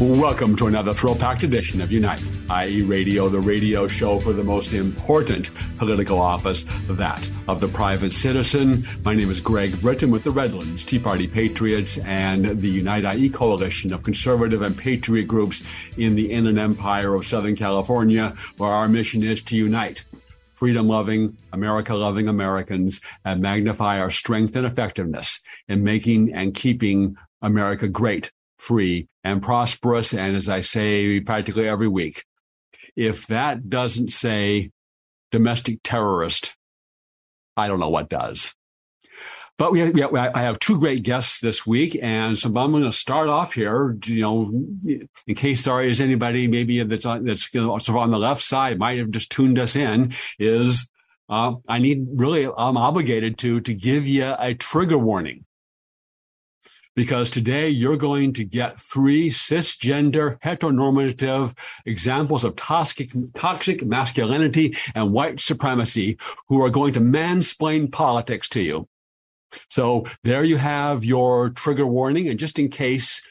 Welcome to another thrill packed edition of Unite, i.e., radio, the radio show for the most important political office, that of the private citizen. My name is Greg Britton with the Redlands, Tea Party Patriots, and the Unite IE coalition of conservative and patriot groups in the Inland Empire of Southern California, where our mission is to unite freedom loving, America loving Americans and magnify our strength and effectiveness in making and keeping America great free, and prosperous. And as I say practically every week, if that doesn't say domestic terrorist, I don't know what does. But we we I have two great guests this week, and so I'm going to start off here. You know, in case there is anybody maybe that's on, that's you know, sort of on the left side might have just tuned us in. Is uh, I need really I'm obligated to to give you a trigger warning because today you're going to get three cisgender heteronormative examples of toxic, toxic masculinity and white supremacy who are going to mansplain politics to you. So there you have your trigger warning. And just in case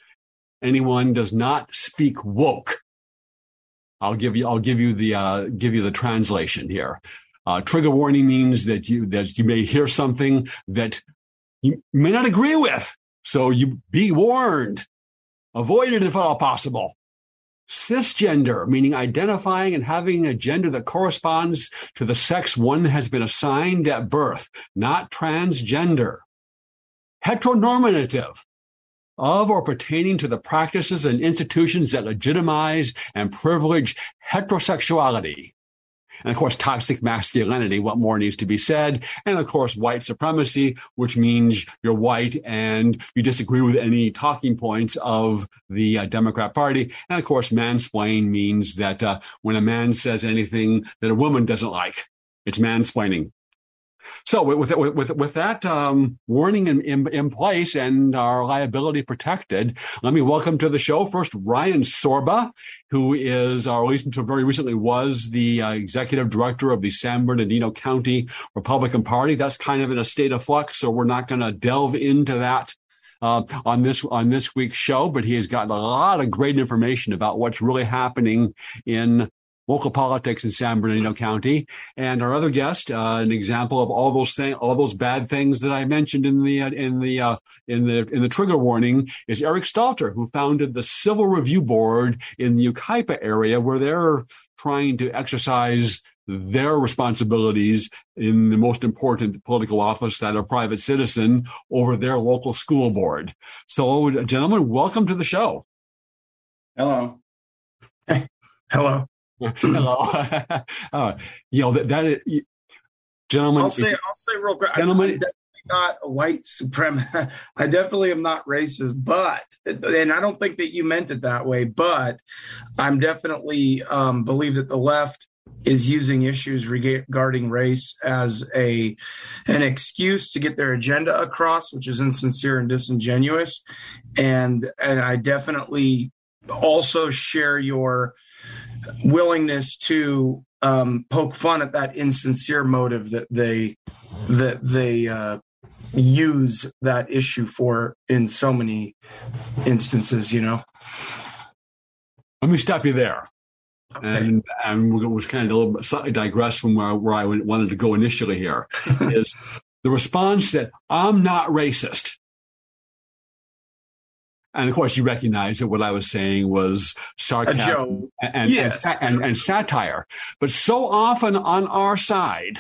anyone does not speak woke, I'll give you, I'll give you the, uh, give you the translation here. Uh, trigger warning means that you, that you may hear something that you may not agree with. So you be warned. Avoid it if at all possible. Cisgender, meaning identifying and having a gender that corresponds to the sex one has been assigned at birth, not transgender. Heteronormative, of or pertaining to the practices and institutions that legitimize and privilege heterosexuality. And of course, toxic masculinity, what more needs to be said? And of course, white supremacy, which means you're white and you disagree with any talking points of the uh, Democrat Party. And of course, mansplain means that uh, when a man says anything that a woman doesn't like, it's mansplaining. So with with with, with that um, warning in, in, in place and our liability protected, let me welcome to the show first Ryan Sorba, who is, or at least until very recently, was the uh, executive director of the San Bernardino County Republican Party. That's kind of in a state of flux, so we're not going to delve into that uh, on this on this week's show, but he has gotten a lot of great information about what's really happening in local politics in San Bernardino County. And our other guest, uh, an example of all those things, all those bad things that I mentioned in the uh, in the uh, in the in the trigger warning, is Eric Stalter, who founded the Civil Review Board in the Yucaipa area, where they're trying to exercise their responsibilities in the most important political office that a private citizen over their local school board. So, gentlemen, welcome to the show. Hello. Hey. Hello. Hello. uh, you know that, that is, gentlemen. I'll say I'll say real quick. Gentlemen, I'm definitely not a white supremacist. I definitely am not racist, but and I don't think that you meant it that way. But I'm definitely um, believe that the left is using issues regarding race as a an excuse to get their agenda across, which is insincere and disingenuous. And and I definitely also share your willingness to um, poke fun at that insincere motive that they that they uh, use that issue for in so many instances. You know. Let me stop you there. Okay. And and was kind of a little bit slightly digress from where, where I wanted to go initially here is the response that I'm not racist. And of course, you recognize that what I was saying was sarcasm and, yes. and, and, and, satire. But so often on our side,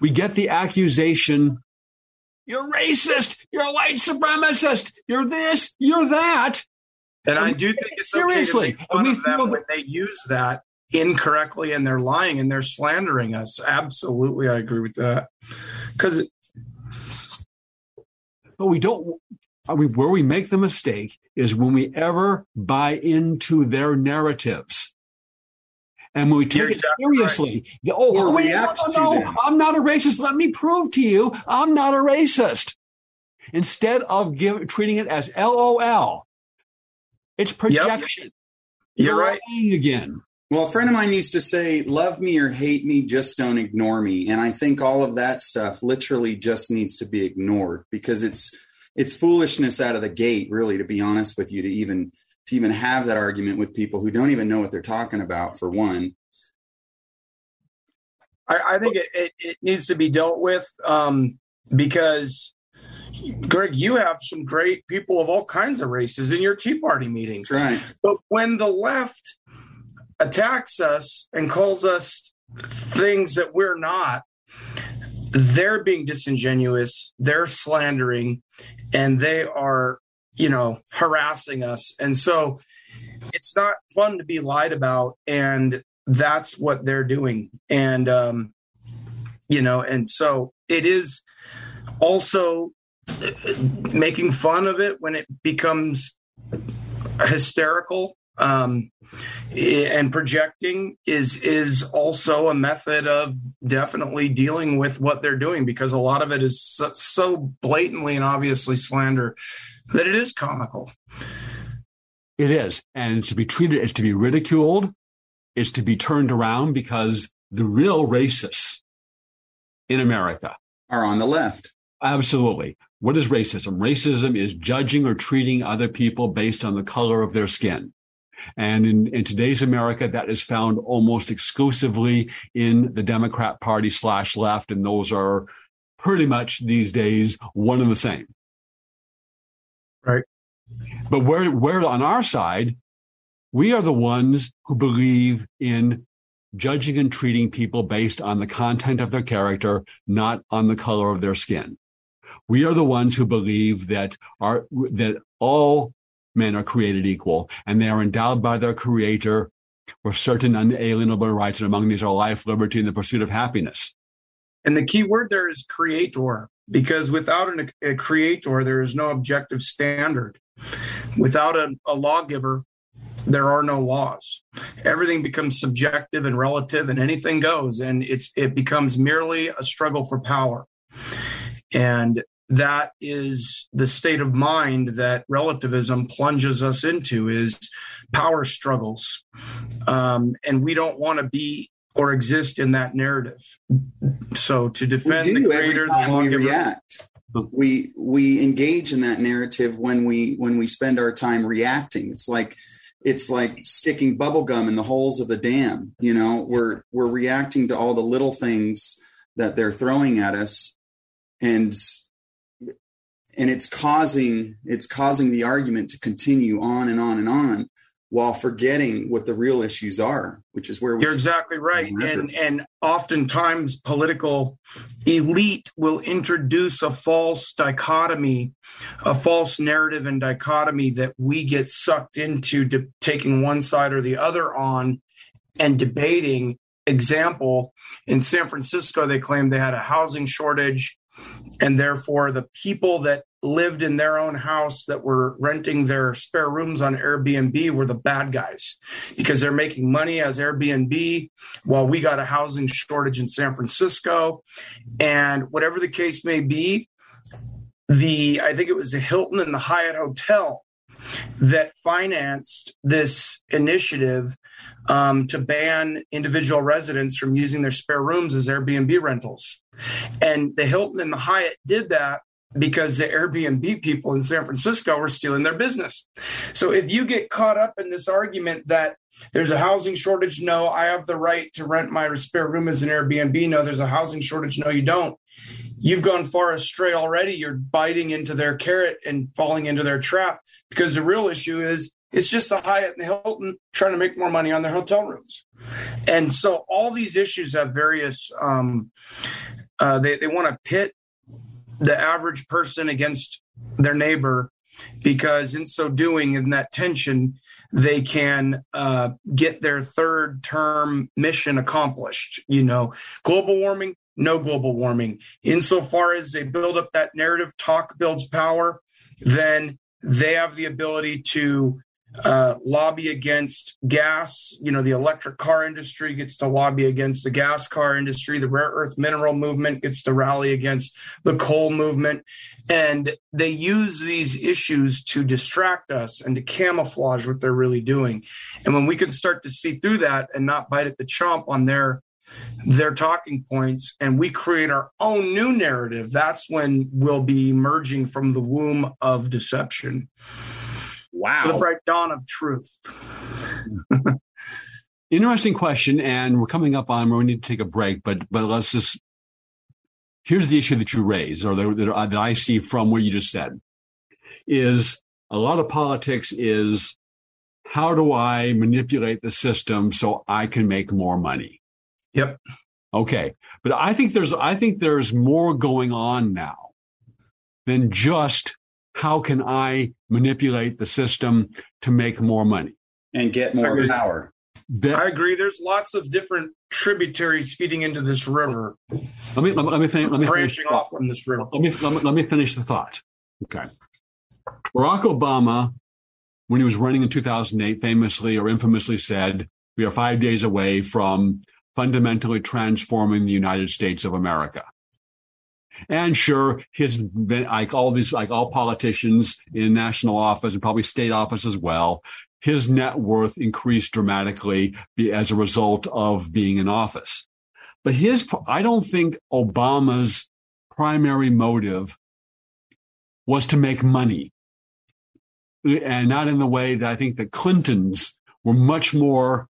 we get the accusation you're racist, you're a white supremacist, you're this, you're that. And, I do think it's seriously okay fun of them when they use that incorrectly and they're lying and they're slandering us. Absolutely, I agree with that. Because, but we don't. We, where we make the mistake is when we ever buy into their narratives. And when we take You're it seriously, right. oh, wait, no, no, no, I'm not a racist. Let me prove to you I'm not a racist. Instead of give, treating it as LOL, it's projection. Yep. You're right. Again. Well, a friend of mine used to say, love me or hate me, just don't ignore me. And I think all of that stuff literally just needs to be ignored because it's it's foolishness out of the gate, really, to be honest with you, to even to even have that argument with people who don't even know what they're talking about, for one. I, I think it, it, it, needs to be dealt with um, because Greg, you have some great people of all kinds of races in your Tea Party meetings. Right. But when the left attacks us and calls us things that we're not, they're being disingenuous, they're slandering, and they are, you know, harassing us. And so it's not fun to be lied about. And that's what they're doing. And, um, you know, and so it is also making fun of it when it becomes hysterical um, and projecting is is also a method of definitely dealing with what they're doing because a lot of it is so, so blatantly and obviously slander that it is comical. It is, and to be treated as to be ridiculed is to be turned around because the real racists in America are on the left. Absolutely. What is racism? Racism is judging or treating other people based on the color of their skin. And in, in today's America, that is found almost exclusively in the Democrat Party slash left. And those are pretty much these days one and the same. Right. But where, where on our side, we are the ones who believe in judging and treating people based on the content of their character, not on the color of their skin. We are the ones who believe that our, that all men are created equal and they are endowed by their creator with certain unalienable rights. And among these are life, liberty, and the pursuit of happiness. And the key word there is creator, because without an, a creator, there is no objective standard. Without a, a lawgiver, there are no laws. Everything becomes subjective and relative, and anything goes, and it's it becomes merely a struggle for power. And that is the state of mind that relativism plunges us into is power struggles. Um, and we don't want to be or exist in that narrative. So to defend the creator every time we react. We we engage in that narrative when we when we spend our time reacting. It's like it's like sticking bubble gum in the holes of the dam you know? We're we're reacting to all the little things that they're throwing at us and and it's causing it's causing the argument to continue on and on and on while forgetting what the real issues are which is where you're exactly right. and and oftentimes political elite will introduce a false dichotomy a false narrative and dichotomy that we get sucked into de- taking one side or the other on and debating. Example in san francisco they claimed they had a housing shortage and therefore the people that lived in their own house that were renting their spare rooms on Airbnb were the bad guys because they're making money as Airbnb while we got a housing shortage in San Francisco and whatever the case may be the I think it was the Hilton and the Hyatt hotel that financed this initiative um, to ban individual residents from using their spare rooms as Airbnb rentals. And the Hilton and the Hyatt did that because the Airbnb people in San Francisco were stealing their business. So if you get caught up in this argument that there's a housing shortage, no, I have the right to rent my spare room as an Airbnb, no, there's a housing shortage, no, you don't. You've gone far astray already. You're biting into their carrot and falling into their trap because the real issue is it's just the Hyatt and the Hilton trying to make more money on their hotel rooms. And so all these issues have various, um, uh, they, they want to pit the average person against their neighbor because in so doing, in that tension, they can uh, get their third term mission accomplished. You know, global warming, no global warming. Insofar as they build up that narrative, talk builds power, then they have the ability to uh, lobby against gas. You know, the electric car industry gets to lobby against the gas car industry. The rare earth mineral movement gets to rally against the coal movement. And they use these issues to distract us and to camouflage what they're really doing. And when we can start to see through that and not bite at the chomp on their their talking points and we create our own new narrative, that's when we'll be emerging from the womb of deception. Wow. The bright dawn of truth. Interesting question, and we're coming up on where we need to take a break, but but let's just here's the issue that you raise, or that, that I see from what you just said, is a lot of politics is how do I manipulate the system so I can make more money? Yep. Okay, but I think there's I think there's more going on now than just how can I manipulate the system to make more money and get more I power? That, I agree. There's lots of different tributaries feeding into this river. Let me let me, let me, finish, let me branching off from this river. Let me, let me let me finish the thought. Okay, Barack Obama, when he was running in 2008, famously or infamously said, "We are five days away from." fundamentally transforming the United States of America. And sure, his like all these like all politicians in national office and probably state office as well, his net worth increased dramatically as a result of being in office. But his I don't think Obama's primary motive was to make money. And not in the way that I think the Clinton's were much more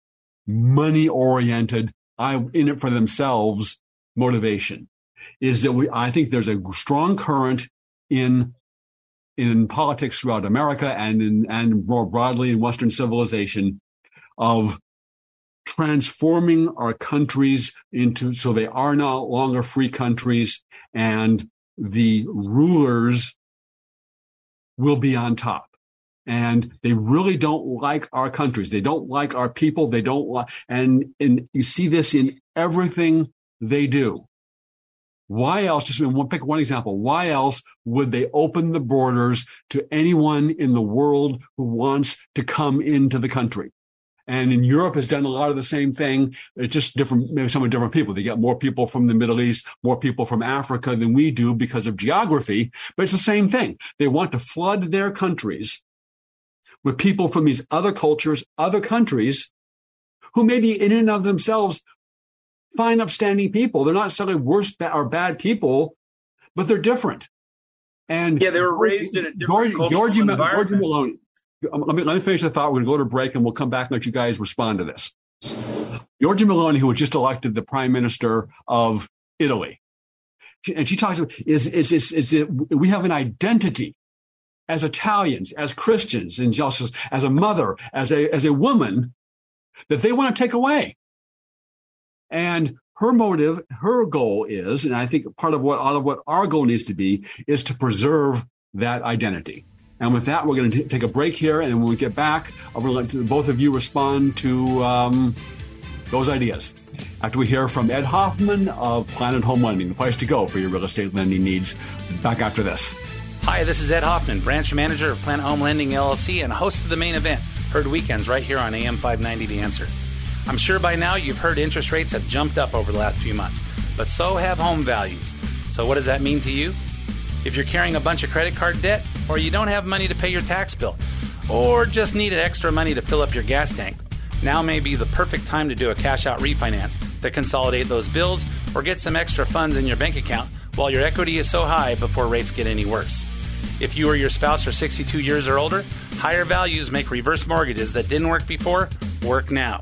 money oriented, I in it for themselves motivation is that we, I think there's a strong current in in politics throughout America and in, and more broadly in Western civilization of transforming our countries into so they are no longer free countries and the rulers will be on top. And they really don't like our countries. They don't like our people. They don't like and and you see this in everything they do why else, just we'll pick one example, why else would they open the borders to anyone in the world who wants to come into the country? And in Europe has done a lot of the same thing. It's just different, maybe some of different people. They get more people from the Middle East, more people from Africa than we do because of geography, but it's the same thing. They want to flood their countries with people from these other cultures, other countries who maybe in and of themselves fine, upstanding people. They're not necessarily worse or bad people, but they're different. And yeah, they were raised in a different George, environment. Giorgia Meloni. Um, let me, let me finish the thought. We're going to go to break and we'll come back and let you guys respond to this. Giorgia Meloni, who was just elected the prime minister of Italy, and she talks about is is is, is it, we have an identity as Italians, as Christians, and just as, as a mother, as a as a woman that they want to take away. And her motive, her goal is, and I think part of what all of what our goal needs to be, is to preserve that identity. And with that, we're going to take a break here, and when we get back, I'm going to let both of you respond to um, those ideas. After we hear from Ed Hoffman of Planet Home Lending, the place to go for your real estate lending needs. Back after this. Hi, this is Ed Hoffman, branch manager of Planet Home Lending LLC and host of the main event, heard weekends right here on AM 590 The Answer. I'm sure by now you've heard interest rates have jumped up over the last few months, but so have home values. So, what does that mean to you? If you're carrying a bunch of credit card debt, or you don't have money to pay your tax bill, or just needed extra money to fill up your gas tank, now may be the perfect time to do a cash out refinance to consolidate those bills or get some extra funds in your bank account while your equity is so high before rates get any worse. If you or your spouse are 62 years or older, higher values make reverse mortgages that didn't work before work now.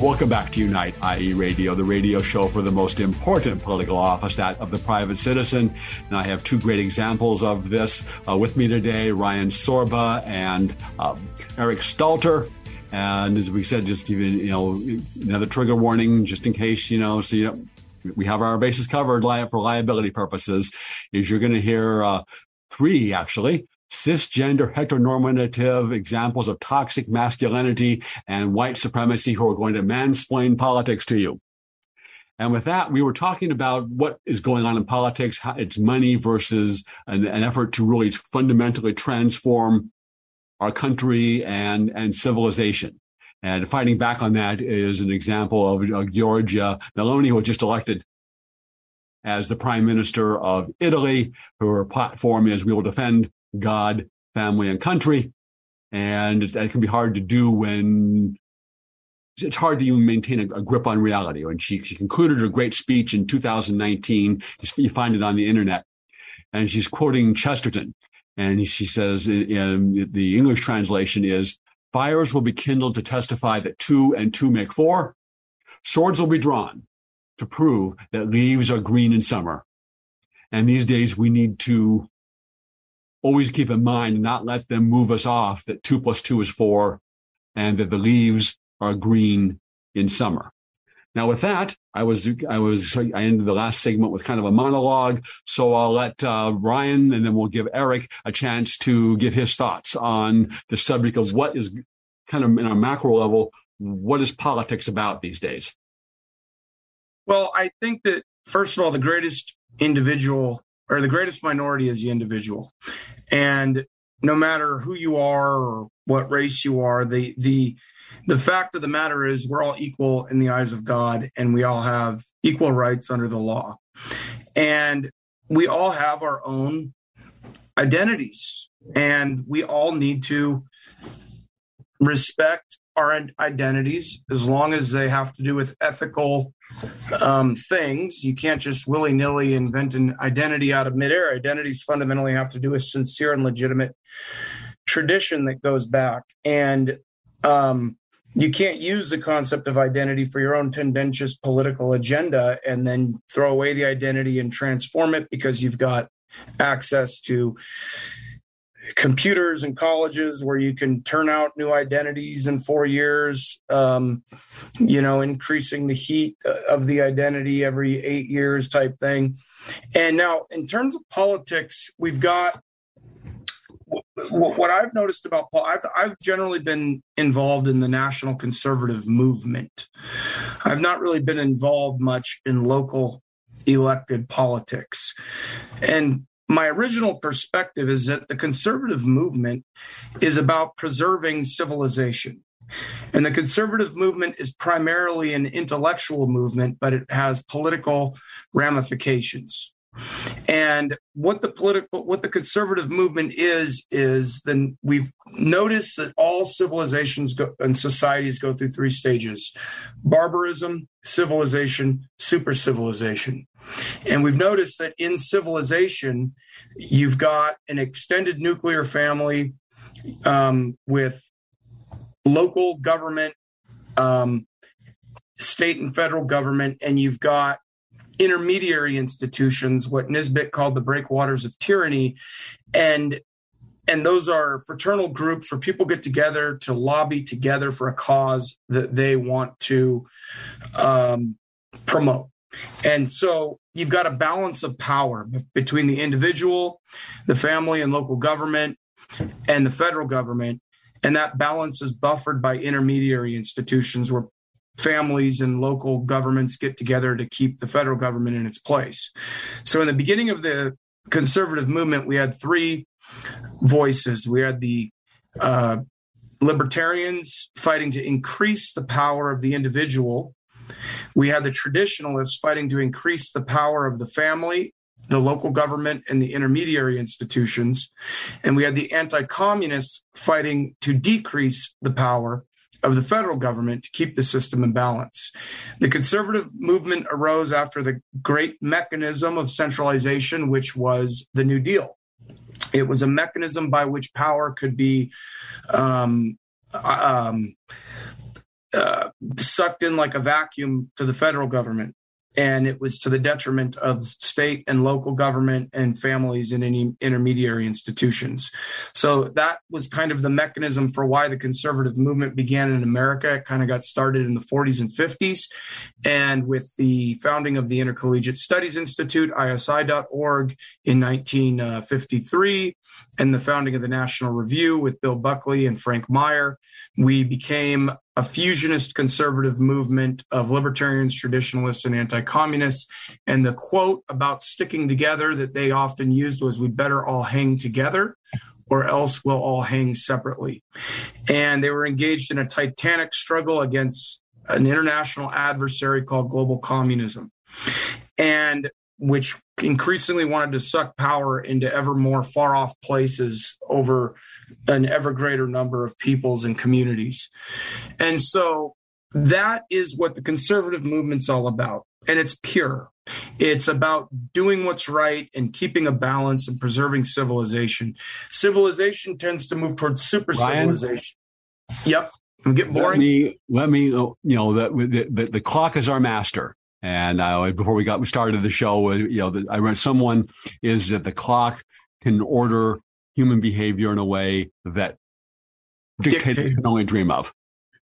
Welcome back to Unite IE Radio, the radio show for the most important political office, that of the private citizen. And I have two great examples of this uh, with me today Ryan Sorba and uh, Eric Stalter. And as we said, just even, you know, another trigger warning, just in case, you know, so you know, we have our bases covered for liability purposes, is you're going to hear uh, three, actually, cisgender heteronormative examples of toxic masculinity and white supremacy who are going to mansplain politics to you. And with that, we were talking about what is going on in politics. How it's money versus an, an, effort to really fundamentally transform our country and, and civilization. And fighting back on that is an example of uh, Giorgia Meloni, who was just elected as the prime minister of Italy. who Her platform is we will defend God, family, and country. And that can be hard to do when it's hard to even maintain a, a, grip on reality. When she, she concluded her great speech in 2019, you find it on the internet, and she's quoting Chesterton. And she says, in, in the English translation is, fires will be kindled to testify that two and two make four. Swords will be drawn to prove that leaves are green in summer. And these days we need to always keep in mind not let them move us off that two plus two is four and that the leaves are green in summer. Now, with that, I was I was I ended the last segment with kind of a monologue, so I'll let uh, Ryan and then we'll give Eric a chance to give his thoughts on the subject of what is kind of in a macro level, what is politics about these days. Well, I think that first of all, the greatest individual or the greatest minority is the individual. And no matter who you are or what race you are, the the the fact of the matter is we're all equal in the eyes of God and we all have equal rights under the law. And we all have our own identities and we all need to respect our identities as long as they have to do with ethical um, things. You can't just willy nilly invent an identity out of midair. Identities fundamentally have to do with sincere and legitimate tradition that goes back. And um, you can't use the concept of identity for your own tendentious political agenda and then throw away the identity and transform it because you've got access to computers and colleges where you can turn out new identities in four years, um, you know, increasing the heat of the identity every eight years type thing. And now, in terms of politics, we've got what I've noticed about Paul, I've, I've generally been involved in the national conservative movement. I've not really been involved much in local elected politics. And my original perspective is that the conservative movement is about preserving civilization. And the conservative movement is primarily an intellectual movement, but it has political ramifications. And what the political, what the conservative movement is, is then we've noticed that all civilizations go, and societies go through three stages: barbarism, civilization, super civilization. And we've noticed that in civilization, you've got an extended nuclear family um, with local government, um, state and federal government, and you've got intermediary institutions, what Nisbet called the breakwaters of tyranny. And and those are fraternal groups where people get together to lobby together for a cause that they want to um, promote. And so you've got a balance of power between the individual, the family, and local government, and the federal government. And that balance is buffered by intermediary institutions where families and local governments get together to keep the federal government in its place. So, in the beginning of the conservative movement, we had three voices. We had the uh, libertarians fighting to increase the power of the individual. We had the traditionalists fighting to increase the power of the family, the local government, and the intermediary institutions. And we had the anti communists fighting to decrease the power of the federal government to keep the system in balance. The conservative movement arose after the great mechanism of centralization, which was the New Deal. It was a mechanism by which power could be um, um, uh, sucked in like a vacuum to the federal government and it was to the detriment of state and local government and families in any intermediary institutions. So that was kind of the mechanism for why the conservative movement began in America. It kind of got started in the 40s and 50s. And with the founding of the Intercollegiate Studies Institute, ISI.org, in 1953, and the founding of the National Review with Bill Buckley and Frank Meyer, we became a fusionist conservative movement of libertarians, traditionalists, and anti communists. And the quote about sticking together that they often used was, We better all hang together or else we'll all hang separately. And they were engaged in a titanic struggle against an international adversary called global communism. And which increasingly wanted to suck power into ever more far off places over an ever greater number of peoples and communities. And so that is what the conservative movement's all about. And it's pure. It's about doing what's right and keeping a balance and preserving civilization. Civilization tends to move towards super civilization. Yep. We get boring. Let me, let me you know, the, the, the clock is our master. And uh, before we got started the show, uh, you know, the, I read someone is that the clock can order human behavior in a way that dictators Dictate. can only dream of.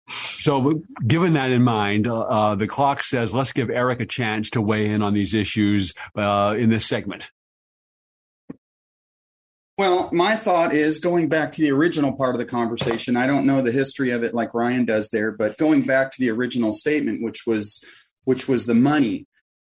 So, given that in mind, uh, uh, the clock says, let's give Eric a chance to weigh in on these issues uh, in this segment. Well, my thought is going back to the original part of the conversation. I don't know the history of it like Ryan does there, but going back to the original statement, which was which was the money.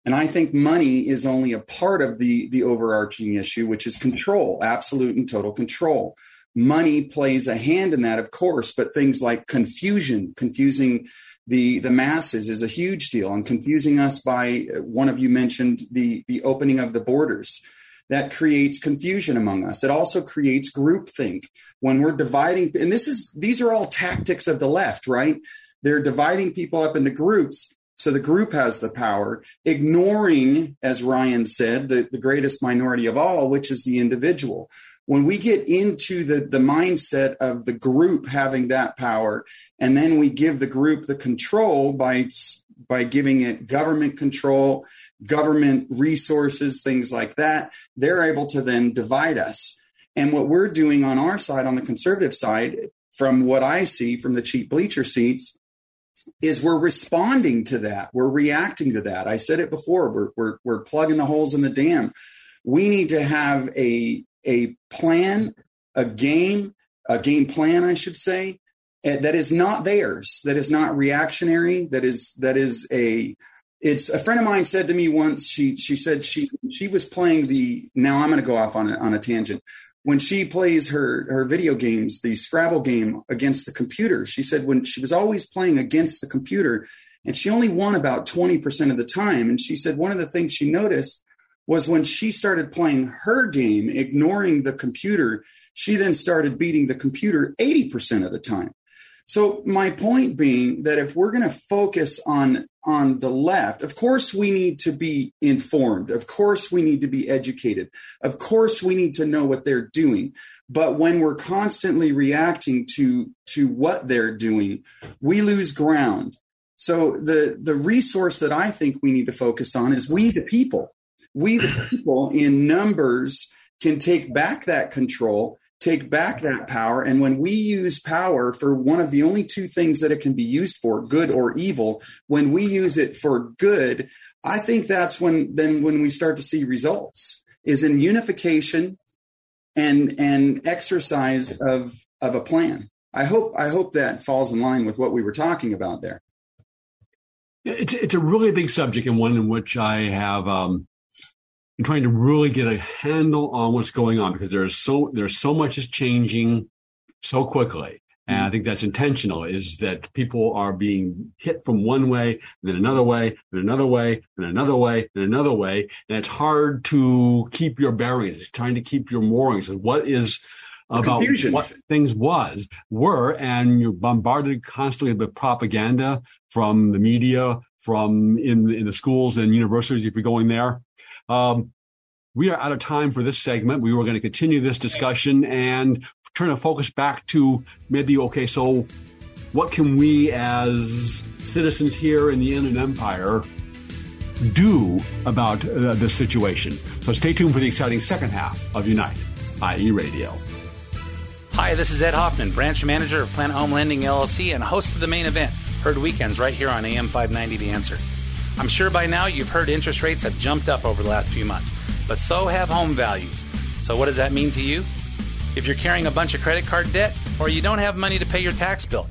And I think money is only a part of the, the overarching issue, which is control, absolute and total control. Money plays a hand in that, of course, but things like confusion, confusing the, the masses is a huge deal, and confusing us by uh, one of you mentioned the, the opening of the borders. That creates confusion among us. It also creates groupthink when we're dividing, and this is these are all tactics of the left, right? They're dividing people up into groups so the group has the power, ignoring, as Ryan said, the, the greatest minority of all, which is the individual. When we get into the, the mindset of the group having that power, and then we give the group the control by by giving it government control, government resources, things like that, they're able to then divide us. And what we're doing on our side, on the conservative side, from what I see from the cheap bleacher seats, is we're responding to that. We're reacting to that. I said it before. We're, we're, we're plugging the holes in the dam. We need to have a, a plan, a game, a game plan, I should say, eh, that is not theirs, that is not reactionary, that is, that is a, it's a friend of mine said to me once, she, she said she, she was playing the, now I'm going to go off on a, on a tangent when she plays her her video games, the Scrabble game against the computer, she said when she was always playing against the computer, and she only won about 20% of the time. And she said one of the things she noticed was when she started playing her game, ignoring the computer, she then started beating the computer 80% of the time. So my point being that if we're going to focus on on the left, of course we need to be informed. Of course we need to be educated. Of course we need to know what they're doing. But when we're constantly reacting to to what they're doing, we lose ground. So the the resource that I think we need to focus on is we the people. We the people in numbers can take back that control take back that power. And when we use power for one of the only two things that it can be used for, good or evil, when we use it for good, I think that's when then when we start to see results is in unification and and exercise of of a plan. I hope I hope that falls in line with what we were talking about there. It's, it's a really big subject and one in which I have um, and trying to really get a handle on what's going on because there's so there's so much is changing so quickly. And I mm-hmm. think that's intentional is that people are being hit from one way, then another way, then another way, then another way, then another way. And it's hard to keep your bearings. It's trying to keep your moorings. And what is about Confusion. what things was, were, and you're bombarded constantly with propaganda from the media, from in, in the schools and universities if you're going there. Um, we are out of time for this segment. We were going to continue this discussion and turn to focus back to maybe, okay, so what can we as citizens here in the Inland Empire do about uh, this situation? So stay tuned for the exciting second half of Unite, IE Radio. Hi, this is Ed Hoffman, branch manager of Planet Home Lending LLC and host of the main event, Heard Weekends, right here on AM 590 The Answer. I'm sure by now you've heard interest rates have jumped up over the last few months, but so have home values. So, what does that mean to you? If you're carrying a bunch of credit card debt, or you don't have money to pay your tax bill,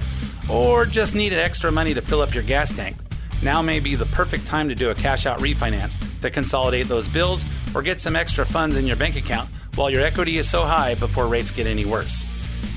or just needed extra money to fill up your gas tank, now may be the perfect time to do a cash out refinance to consolidate those bills or get some extra funds in your bank account while your equity is so high before rates get any worse.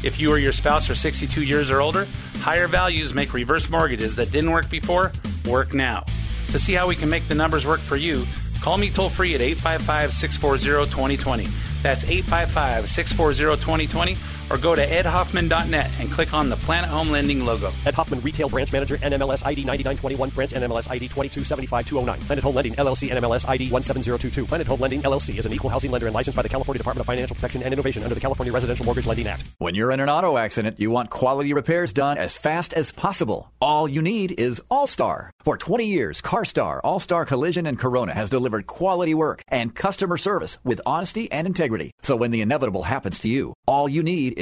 If you or your spouse are 62 years or older, higher values make reverse mortgages that didn't work before work now. To see how we can make the numbers work for you, call me toll free at 855 640 2020. That's 855 640 2020 or go to edhoffman.net and click on the Planet Home Lending logo. Ed Hoffman, Retail Branch Manager, NMLS ID 9921, Branch NMLS ID 2275209. Planet Home Lending, LLC, NMLS ID 17022. Planet Home Lending, LLC is an equal housing lender and licensed by the California Department of Financial Protection and Innovation under the California Residential Mortgage Lending Act. When you're in an auto accident, you want quality repairs done as fast as possible. All you need is All-Star. For 20 years, CarStar, All-Star Collision, and Corona has delivered quality work and customer service with honesty and integrity. So when the inevitable happens to you, all you need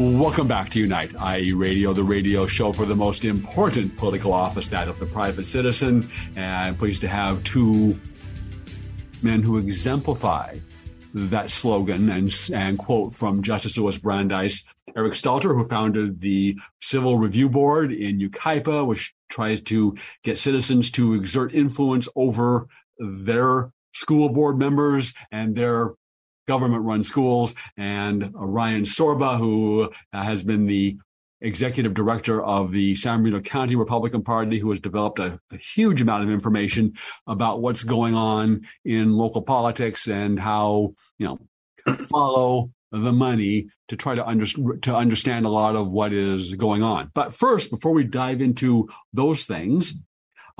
Welcome back to Unite, IE Radio, the radio show for the most important political office, that of the private citizen. And I'm pleased to have two men who exemplify that slogan and, and quote from Justice Louis Brandeis, Eric Stelter, who founded the Civil Review Board in Yucaipa, which tries to get citizens to exert influence over their school board members and their government run schools, and Ryan Sorba, who uh, has been the executive director of the San Bernardino County Republican Party, who has developed a, a, huge amount of information about what's going on in local politics and how, you know, follow the money to try to, under, to understand a lot of what is going on. But first, before we dive into those things,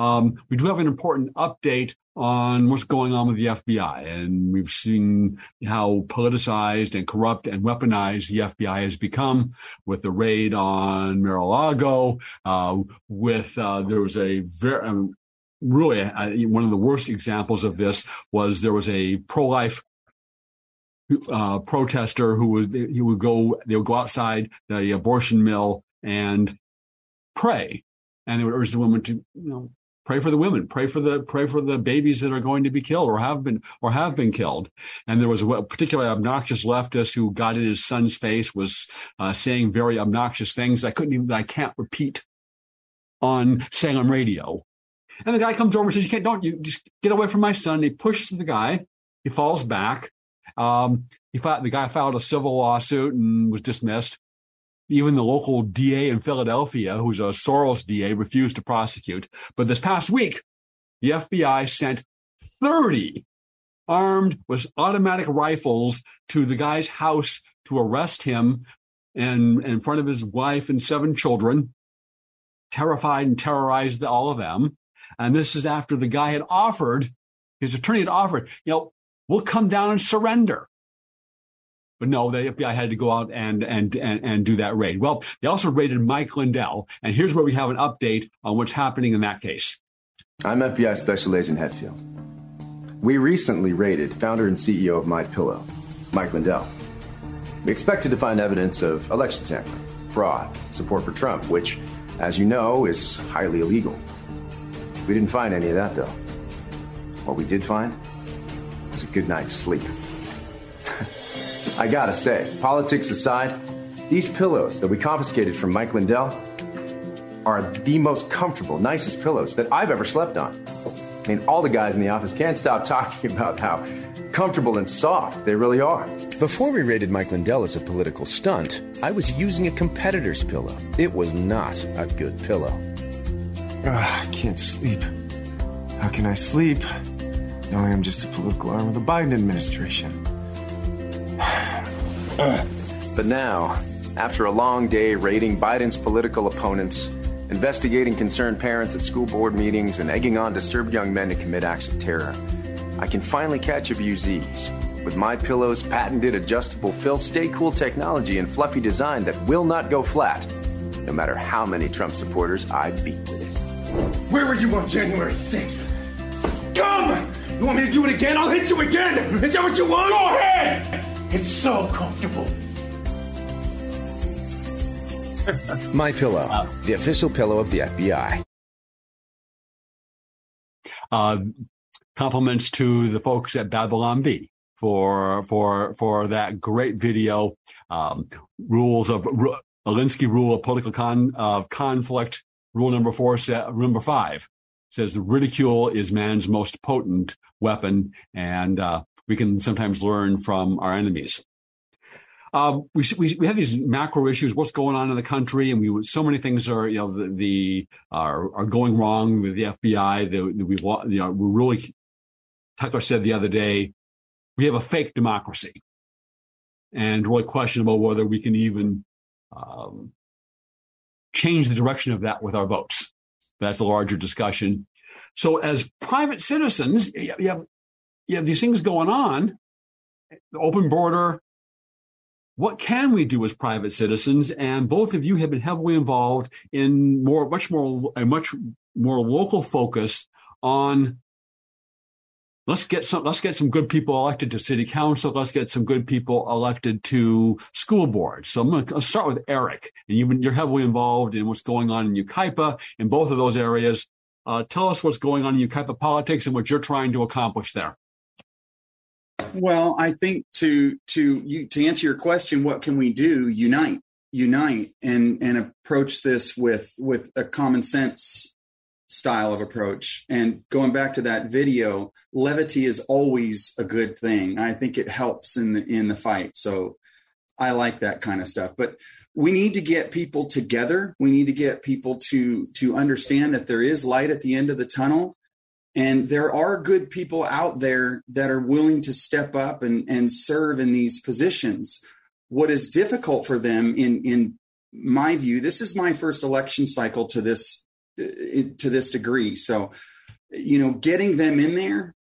um, we do have an important update on what's going on with the FBI. And we've seen how politicized and corrupt and weaponized the FBI has become with the raid on Mar-a-Lago, uh, with, uh, there was a very, um, really uh, one of the worst examples of this was there was a pro-life uh, protester who was he would go they would go outside the abortion mill and pray and it would urge the woman to you know pray for the women. Pray for the pray for the babies that are going to be killed or have been or have been killed. And there was a particularly obnoxious leftist who got in his son's face was uh, saying very obnoxious things. I couldn't even i can't repeat on saying on radio. And the guy comes over and says you can't don't you just get away from my son. He pushes the guy. He falls back. Um, he filed, the guy filed a civil lawsuit and was dismissed even the local DA in Philadelphia, who's a Soros DA, refused to prosecute. But this past week, the FBI sent 30 armed with automatic rifles to the guy's house to arrest him and in front of his wife and seven children, terrified and terrorized all of them. And this is after the guy had offered, his attorney had offered, you know, we'll come down and surrender. But no, the FBI had to go out and, and, and, and do that raid. Well, they also raided Mike Lindell. And here's where we have an update on what's happening in that case. I'm FBI Special Agent Hetfield. We recently raided founder and CEO of My Pillow, Mike Lindell. We expected to find evidence of election tampering, fraud, support for Trump, which, as you know, is highly illegal. We didn't find any of that, though. What we did find was a good night's sleep. I gotta say, politics aside, these pillows that we confiscated from Mike Lindell are the most comfortable, nicest pillows that I've ever slept on. I mean, all the guys in the office can't stop talking about how comfortable and soft they really are. Before we rated Mike Lindell as a political stunt, I was using a competitor's pillow. It was not a good pillow. Ugh, I can't sleep. How can I sleep? Knowing I'm just a political arm of the Biden administration. but now, after a long day rating Biden's political opponents, investigating concerned parents at school board meetings, and egging on disturbed young men to commit acts of terror, I can finally catch a few Z's with my pillow's patented adjustable fill stay cool technology and fluffy design that will not go flat, no matter how many Trump supporters I beat with it. Where were you on January 6th? Scum! You want me to do it again? I'll hit you again! Is that what you want? Go ahead! It's so comfortable. My Pillow, wow. the official pillow of the FBI. Uh, compliments to the folks at Babylon Bee for for for that great video. Um, rules of Alinsky rule of political con, of conflict. Rule number four, number five says ridicule is man's most potent weapon, and uh, we can sometimes learn from our enemies. Uh, we, we we have these macro issues. What's going on in the country, and we so many things are you know the, the are are going wrong with the FBI. We you know we're really. Tucker said the other day, we have a fake democracy, and really questionable whether we can even um, change the direction of that with our votes. That's a larger discussion. So, as private citizens, have you have these things going on. The open border, what can we do as private citizens? And both of you have been heavily involved in more, much more, a much more local focus on let's get some let's get some good people elected to city council let's get some good people elected to school boards so i'm going to start with eric and been, you're heavily involved in what's going on in Yucaipa in both of those areas uh, tell us what's going on in Yucaipa politics and what you're trying to accomplish there well, I think to to you to answer your question, what can we do? Unite, unite, and and approach this with with a common sense style of approach. And going back to that video, levity is always a good thing. I think it helps in the in the fight. So I like that kind of stuff. But we need to get people together. We need to get people to to understand that there is light at the end of the tunnel and there are good people out there that are willing to step up and, and serve in these positions. What is difficult for them, in, in my view, this is my first election cycle to this uh, to this degree. So, you know, getting them in there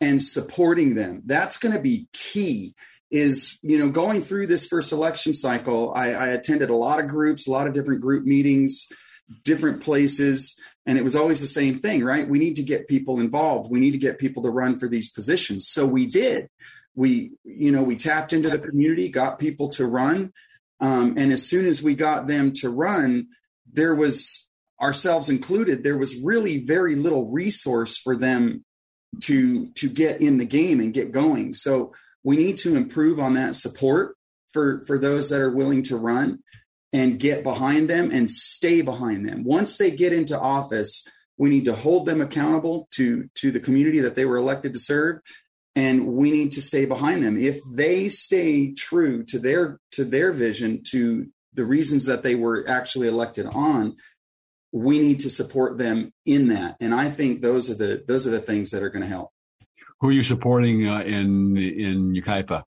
and supporting them that's going to be key is you know going through this first election cycle I, I, attended a lot of groups a lot of different group meetings different places and it was always the same thing, right? We need to get people involved. We need to get people to run for these positions. So we did. We, you know, we tapped into the community, got people to run. Um, and as soon as we got them to run, there was ourselves included, there was really very little resource for them to to get in the game and get going. So we need to improve on that support for for those that are willing to run and get behind them and stay behind them. Once they get into office, we need to hold them accountable to to the community that they were elected to serve and we need to stay behind them. If they stay true to their to their vision to the reasons that they were actually elected on, we need to support them in that. And I think those are the those are the things that are going to help. Who are you supporting uh, in in Yucaipa?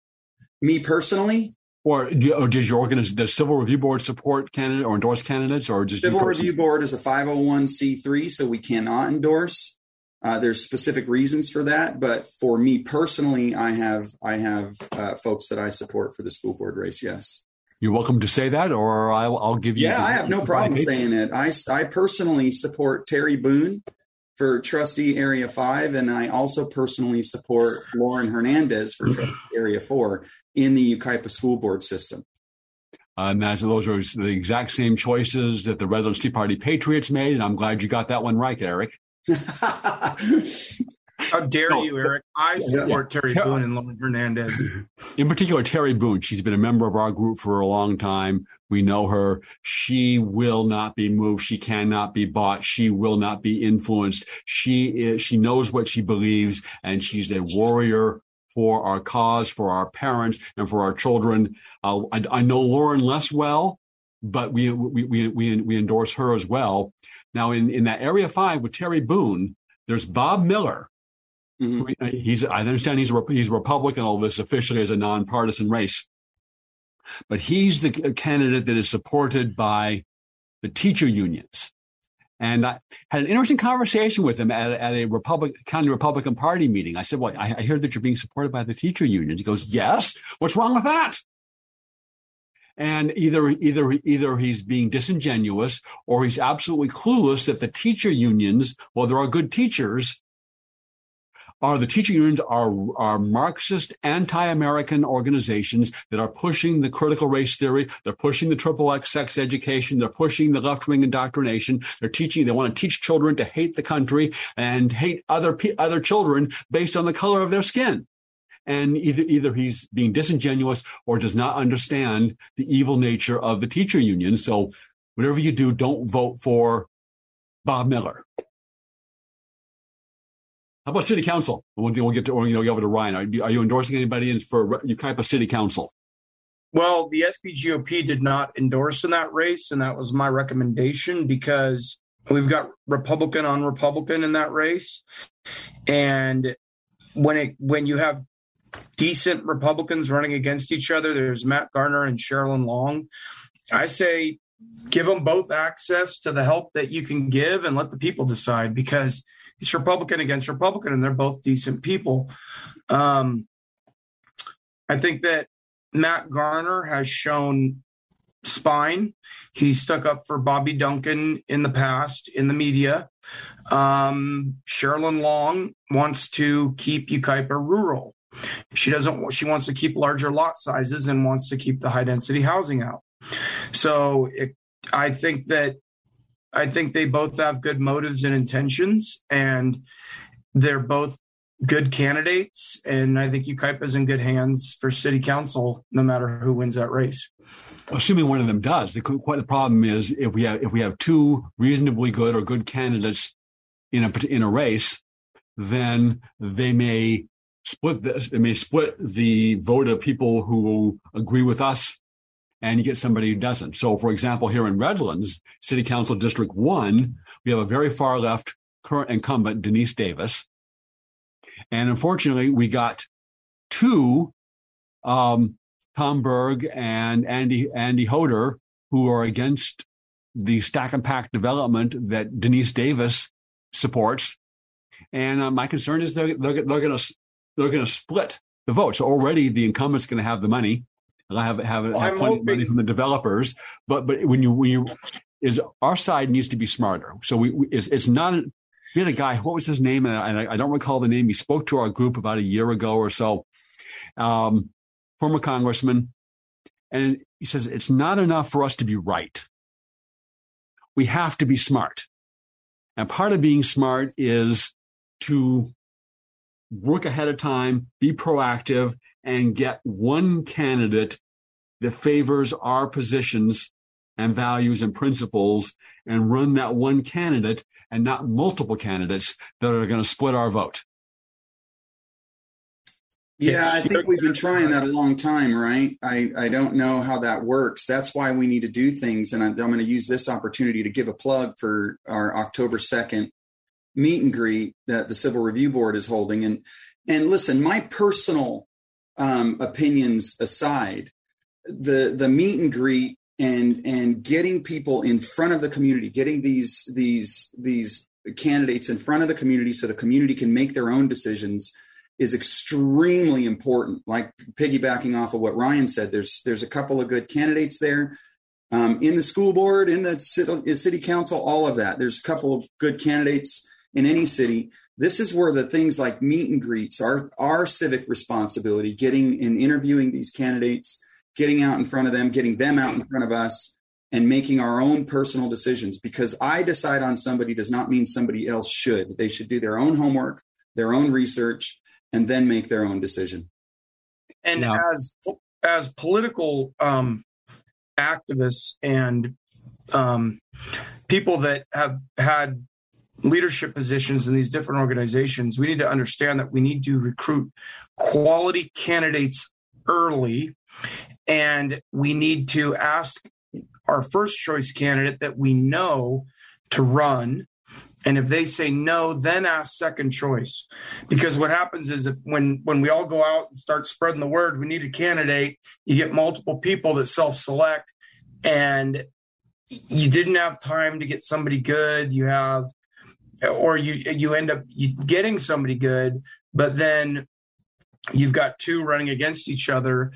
Me personally, or, or does your organization, does Civil Review Board support candidate or endorse candidates, or just Civil Review Board is a 501c3, so we cannot endorse. Uh, there's specific reasons for that, but for me personally, I have I have uh, folks that I support for the school board race. Yes, you're welcome to say that, or I'll, I'll give you. Yeah, I have no problem saying it. I I personally support Terry Boone for trustee area five, and I also personally support Lauren Hernandez for mm-hmm. trustee area four in the Yucaipa school board system. And that's, those are the exact same choices that the Redlands Tea Party Patriots made, and I'm glad you got that one right, Eric. How dare no, you, Eric? I support yeah, Terry Boone and Lauren Hernandez. In particular, Terry Boone. She's been a member of our group for a long time. We know her. She will not be moved. She cannot be bought. She will not be influenced. She is, she knows what she believes, and she's a warrior for our cause, for our parents, and for our children. Uh, I, I, know Lauren less well, but we, we, we, we, we endorse her as well. Now, in, in that Area 5 with Terry Boone, there's Bob Miller. Mm-hmm. He's, I understand he's a, he's Republican, although this officially is a nonpartisan race. But he's the candidate that is supported by the teacher unions. And I had an interesting conversation with him at, at a Republic, county Republican Party meeting. I said, "Well, I, I hear that you're being supported by the teacher unions." He goes, "Yes. What's wrong with that?" And either either either he's being disingenuous or he's absolutely clueless that the teacher unions, well, there are good teachers, are the teaching unions are, are Marxist anti-American organizations that are pushing the critical race theory. They're pushing the triple X sex education. They're pushing the left-wing indoctrination. They're teaching, they want to teach children to hate the country and hate other, other children based on the color of their skin. And either, either he's being disingenuous or does not understand the evil nature of the teacher union. So whatever you do, don't vote for Bob Miller. How about city council? We'll, we'll get to, or, you know, over to Ryan. Are you, are you endorsing anybody in for Yucaipa City Council? Well, the SBGOP did not endorse in that race, and that was my recommendation because we've got Republican on Republican in that race, and when it when you have decent Republicans running against each other, there's Matt Garner and Sherilyn Long. I say give them both access to the help that you can give, and let the people decide because it's Republican against Republican, and they're both decent people. Um, I think that Matt Garner has shown spine. He stuck up for Bobby Duncan in the past in the media. Um, Sherilyn Long wants to keep Yucaipa rural. She doesn't. She wants to keep larger lot sizes and wants to keep the high density housing out. So it, I think that I think they both have good motives and intentions, and they're both good candidates. And I think is in good hands for city council, no matter who wins that race. Assuming one of them does, the, quite the problem is if we have if we have two reasonably good or good candidates in a in a race, then they may split this. They may split the vote of people who agree with us and you get somebody who doesn't. So, for example, here in Redlands, City Council District 1, we have a very far left current incumbent, Denise Davis. And unfortunately, we got two, um, Tom Berg and Andy, Andy Hoder, who are against the stack and pack development that Denise Davis supports. And uh, my concern is they're, they're, they're going to, they're going to split the vote. So already the incumbent's going to have the money have have, well, have plenty of money from the developers. But but when you when you is our side needs to be smarter. So we, we it's, it's not. We had a guy. What was his name? And I, I, don't recall the name. He spoke to our group about a year ago or so. Um, former congressman, and he says it's not enough for us to be right. We have to be smart, and part of being smart is to work ahead of time, be proactive, and get one candidate that favors our positions and values and principles and run that one candidate and not multiple candidates that are going to split our vote. Yeah, I think we've been trying that a long time, right? I, I don't know how that works. That's why we need to do things. And I'm, I'm going to use this opportunity to give a plug for our October 2nd meet and greet that the Civil Review Board is holding. And, and listen, my personal um, opinions aside, the the meet and greet and and getting people in front of the community, getting these these these candidates in front of the community so the community can make their own decisions is extremely important. Like piggybacking off of what Ryan said, there's there's a couple of good candidates there. Um, in the school board, in the city, city council, all of that. There's a couple of good candidates in any city this is where the things like meet and greets are our civic responsibility getting and interviewing these candidates getting out in front of them getting them out in front of us and making our own personal decisions because i decide on somebody does not mean somebody else should they should do their own homework their own research, and then make their own decision. And as as political um, activists and um, people that have had leadership positions in these different organizations, we need to understand that we need to recruit quality candidates early, and we need to ask our first choice candidate that we know to run. And if they say no then ask second choice. Because what happens is if when when we all go out and start spreading the word we need a candidate. You get multiple people that self-select. And you didn't have time to get somebody good. You have or you you end up getting somebody good but then you've got two running against each other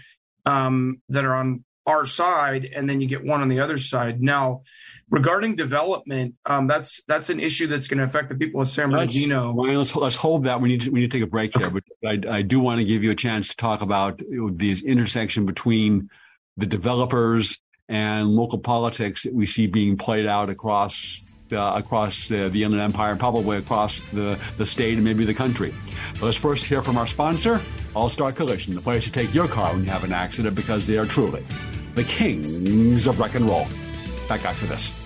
um, that are on our side, and then you get one on the other side. Now, regarding development, um, that's that's an issue that's going to affect the people of San Bernardino. Ryan, let's let's hold that. We need to, we need to take a break here, but I, I do want to give you a chance to talk about these intersection between the developers and local politics that we see being played out across uh, across the Inland Empire and probably across the, the state and maybe the country. But let's first hear from our sponsor, All Star Collision, the place to take your car when you have an accident because they are truly the kings of wreck and roll. Back after this.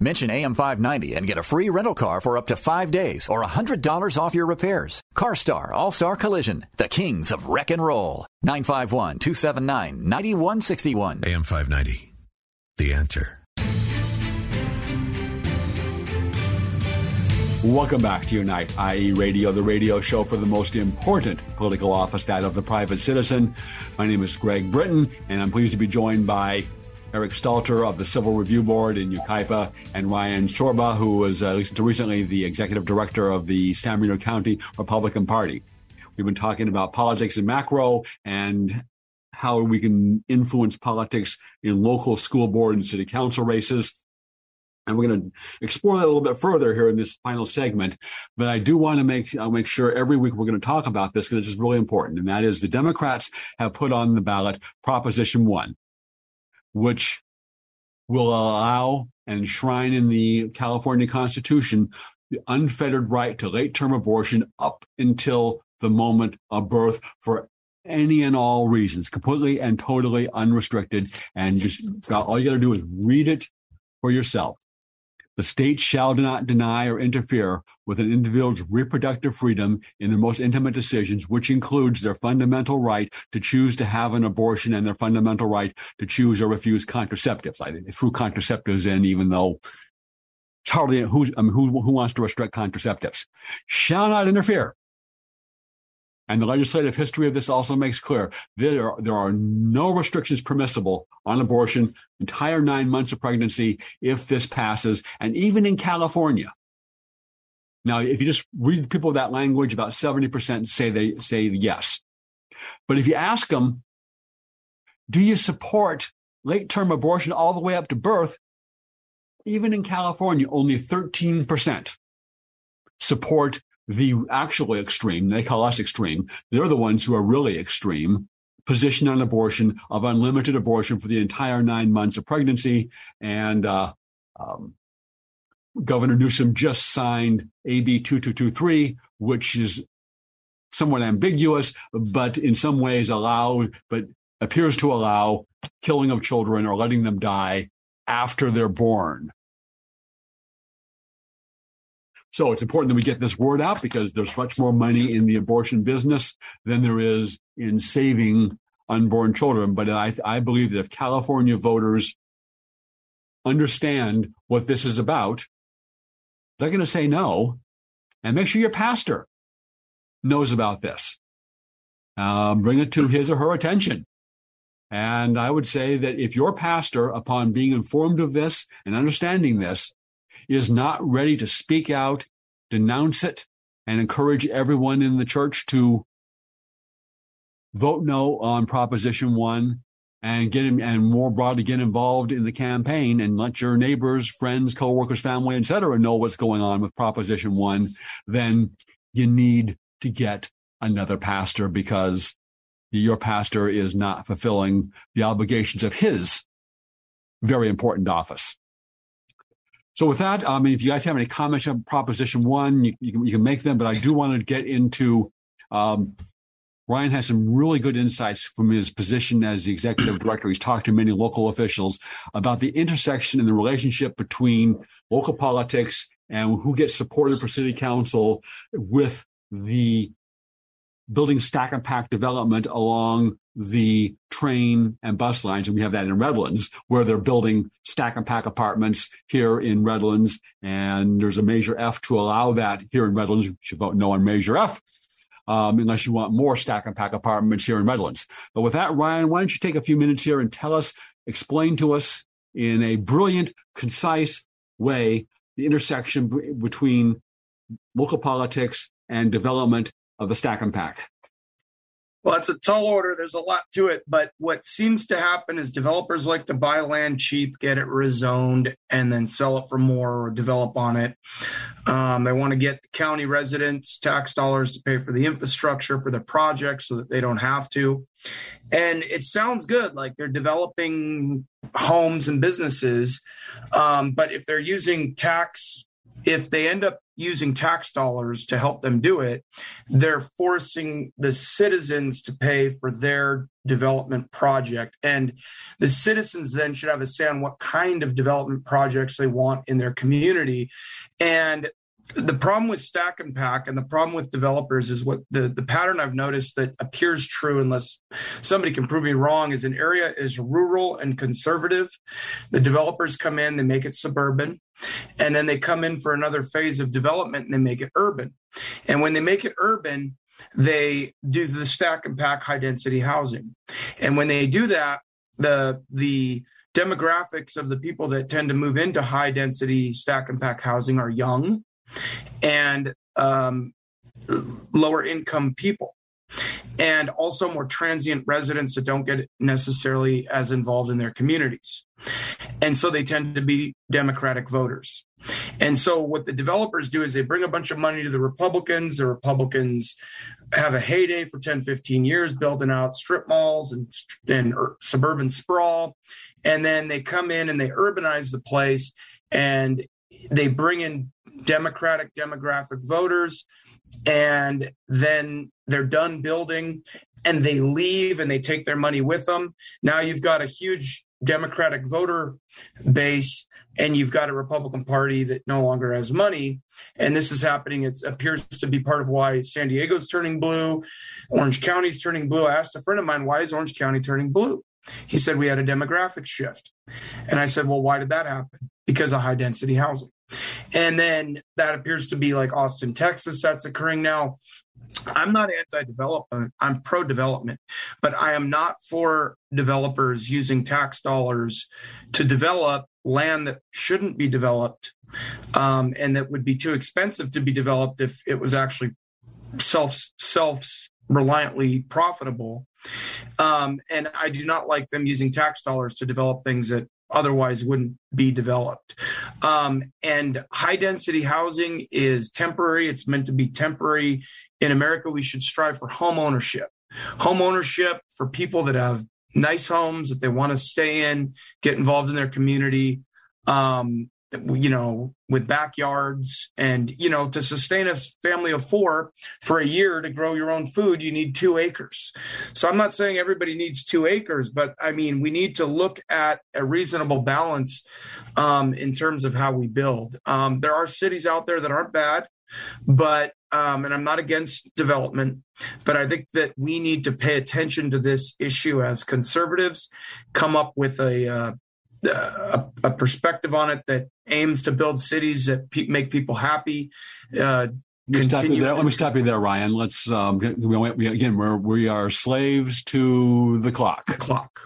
Mention AM590 and get a free rental car for up to five days or $100 off your repairs. CarStar All Star Collision, the kings of wreck and roll. 951 279 9161. AM590, the answer. Welcome back to Unite, IE Radio, the radio show for the most important political office, that of the private citizen. My name is Greg Britton, and I'm pleased to be joined by Eric Stalter of the Civil Review Board in Yucaipa, and Ryan Sorba, who was uh, recently the executive director of the San Bernardino County Republican Party. We've been talking about politics in macro and how we can influence politics in local school board and city council races. And we're going to explore that a little bit further here in this final segment. But I do want to make I'll make sure every week we're going to talk about this because it's really important. And that is the Democrats have put on the ballot Proposition One which will allow and enshrine in the California Constitution the unfettered right to late term abortion up until the moment of birth for any and all reasons, completely and totally unrestricted. And just all you got to do is read it for yourself. The state shall not deny or interfere with an individual's reproductive freedom in their most intimate decisions, which includes their fundamental right to choose to have an abortion and their fundamental right to choose or refuse contraceptives. I threw contraceptives in, even though it's hardly who's, I mean, who, who wants to restrict contraceptives. Shall not interfere and the legislative history of this also makes clear there are, there are no restrictions permissible on abortion entire nine months of pregnancy if this passes, and even in California. Now, if you just read people that language, about 70% say they say yes. But if you ask them, do you support late term abortion all the way up to birth? Even in California, only 13% support the actually extreme, they call us extreme, they're the ones who are really extreme, position on abortion of unlimited abortion for the entire nine months of pregnancy. And uh, um, Governor Newsom just signed AB 2223, which is somewhat ambiguous, but in some ways allow, but appears to allow killing of children or letting them die after they're born. So it's important that we get this word out because there's much more money in the abortion business than there is in saving unborn children. But I, I believe that if California voters understand what this is about, they're going to say no. And make sure your pastor knows about this. Um, bring it to his or her attention. And I would say that if your pastor, upon being informed of this and understanding this, is not ready to speak out, denounce it, and encourage everyone in the church to vote no on Proposition 1 and get and more broadly get involved in the campaign and let your neighbors, friends, coworkers, family, etc., know what's going on with Proposition One, then you need to get another pastor because your pastor is not fulfilling the obligations of his very important office. So with that, I mean, if you guys have any comments on Proposition One, you, you, can, you can make them. But I do want to get into. Um, Ryan has some really good insights from his position as the executive director. He's talked to many local officials about the intersection and the relationship between local politics and who gets supported for city council with the building stack and pack development along the train and bus lines. And we have that in Redlands, where they're building stack and pack apartments here in Redlands. And there's a measure F to allow that here in Redlands. You should vote no on measure F. Um, unless you want more stack and pack apartments here in Redlands. But with that, Ryan, why don't you take a few minutes here and tell us, explain to us in a brilliant, concise way, the intersection b- between local politics and development of the stack and pack. Well, it's a tall order. There's a lot to it. But what seems to happen is developers like to buy land cheap, get it rezoned, and then sell it for more or develop on it. Um, they want to get the county residents tax dollars to pay for the infrastructure for the project so that they don't have to. And it sounds good, like they're developing homes and businesses. Um, but if they're using tax if they end up using tax dollars to help them do it, they're forcing the citizens to pay for their development project. And the citizens then should have a say on what kind of development projects they want in their community. And the problem with stack and pack and the problem with developers is what the, the pattern I've noticed that appears true unless somebody can prove me wrong is an area is rural and conservative. The developers come in, they make it suburban, and then they come in for another phase of development and they make it urban. And when they make it urban, they do the stack and pack high density housing. And when they do that, the the demographics of the people that tend to move into high density stack and pack housing are young and um, lower income people and also more transient residents that don't get necessarily as involved in their communities. And so they tend to be Democratic voters. And so what the developers do is they bring a bunch of money to the Republicans. The Republicans have a heyday for 10, 15 years, building out strip malls and, and suburban sprawl. And then they come in and they urbanize the place and they bring in Democratic demographic voters, and then they're done building and they leave and they take their money with them. Now you've got a huge Democratic voter base and you've got a Republican Party that no longer has money. And this is happening. It appears to be part of why San Diego's turning blue, Orange County's turning blue. I asked a friend of mine, why is Orange County turning blue? He said, we had a demographic shift. And I said, well, why did that happen? Because of high density housing. And then that appears to be like Austin, Texas, that's occurring now. I'm not anti development, I'm pro development, but I am not for developers using tax dollars to develop land that shouldn't be developed um, and that would be too expensive to be developed if it was actually self self reliantly profitable. Um, and I do not like them using tax dollars to develop things that otherwise wouldn't be developed. Um, and high density housing is temporary. It's meant to be temporary. In America, we should strive for home ownership. Home ownership for people that have nice homes that they want to stay in, get involved in their community. Um, you know, with backyards and, you know, to sustain a family of four for a year to grow your own food, you need two acres. So I'm not saying everybody needs two acres, but I mean, we need to look at a reasonable balance um, in terms of how we build. Um, there are cities out there that aren't bad, but um, and I'm not against development, but I think that we need to pay attention to this issue as conservatives, come up with a uh, a, a, perspective on it that aims to build cities that pe- make people happy. Uh, Let me stop you there, Ryan. Let's um, we, we, again. We're we are slaves to the clock. The clock.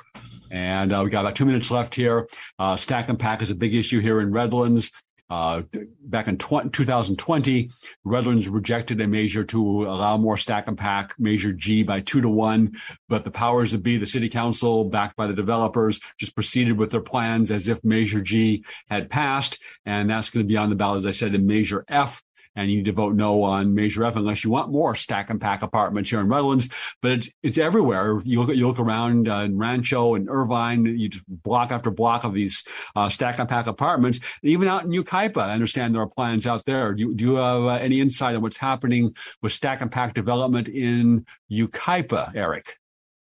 And uh, we got about two minutes left here. Uh, stack and pack is a big issue here in Redlands. Uh, back in 2020, Redlands rejected a measure to allow more stack and pack, measure G by two to one, but the powers that be, the city council, backed by the developers, just proceeded with their plans as if measure G had passed. And that's going to be on the ballot, as I said, in measure F and you need to vote no on Measure F unless you want more stack and pack apartments here in Redlands. But it's, it's everywhere. You look, you look around uh, in Rancho and Irvine, you just block after block of these uh, stack and pack apartments. Even out in Yucaipa, I understand there are plans out there. Do you, do you have uh, any insight on what's happening with stack and pack development in Yucaipa, Eric?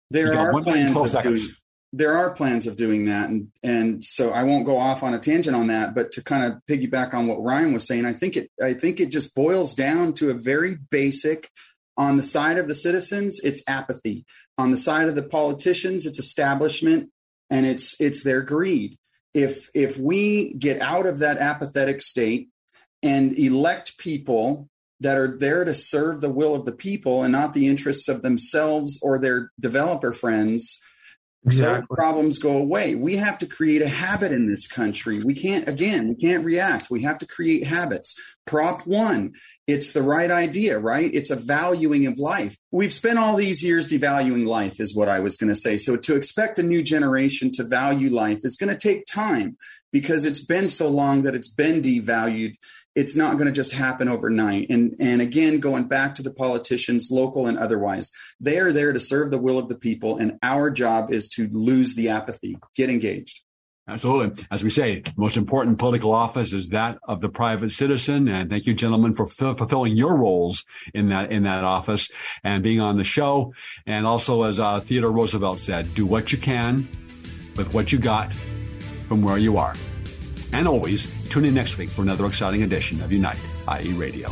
There are plans of doing, there are plans of doing that. And and so i won't go off on a tangent on that but to kind of piggyback on what ryan was saying i think it i think it just boils down to a very basic on the side of the citizens it's apathy. On the side of the politicians it's establishment and it's it's their greed. If if we get out of that apathetic state and elect people that are there to serve the will of the people and not the interests of themselves or their developer friends Exactly. Those problems go away. We have to create a habit in this country. We can't, again, we can't react. We have to create habits. Prop one, it's the right idea, right? It's a valuing of life. We've spent all these years devaluing life, is what I was going to say. So to expect a new generation to value life is going to take time because it's been so long that it's been devalued it's not going to just happen overnight and and again going back to the politicians local and otherwise they are there to serve the will of the people and our job is to lose the apathy get engaged Absolutely. As we say, most important political office is that of the private citizen. And thank you, gentlemen, for f- fulfilling your roles in that in that office and being on the show. And also, as uh, Theodore Roosevelt said, do what you can with what you got from where you are. And always tune in next week for another exciting edition of Unite, IE Radio.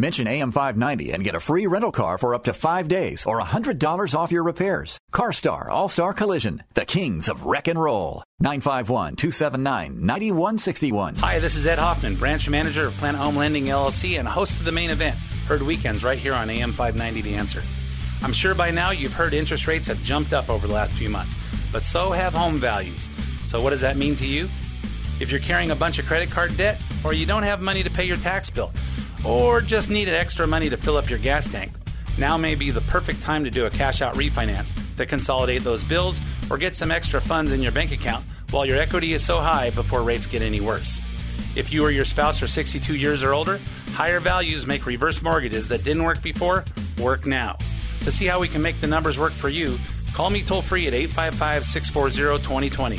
Mention AM590 and get a free rental car for up to five days or $100 off your repairs. CarStar All-Star Collision, the kings of wreck and roll. 951-279-9161. Hi, this is Ed Hoffman, branch manager of Planet Home Lending LLC and host of the main event. Heard weekends right here on AM590 The Answer. I'm sure by now you've heard interest rates have jumped up over the last few months, but so have home values. So what does that mean to you? If you're carrying a bunch of credit card debt or you don't have money to pay your tax bill, or just needed extra money to fill up your gas tank, now may be the perfect time to do a cash out refinance to consolidate those bills or get some extra funds in your bank account while your equity is so high before rates get any worse. If you or your spouse are 62 years or older, higher values make reverse mortgages that didn't work before work now. To see how we can make the numbers work for you, call me toll free at 855 640 2020.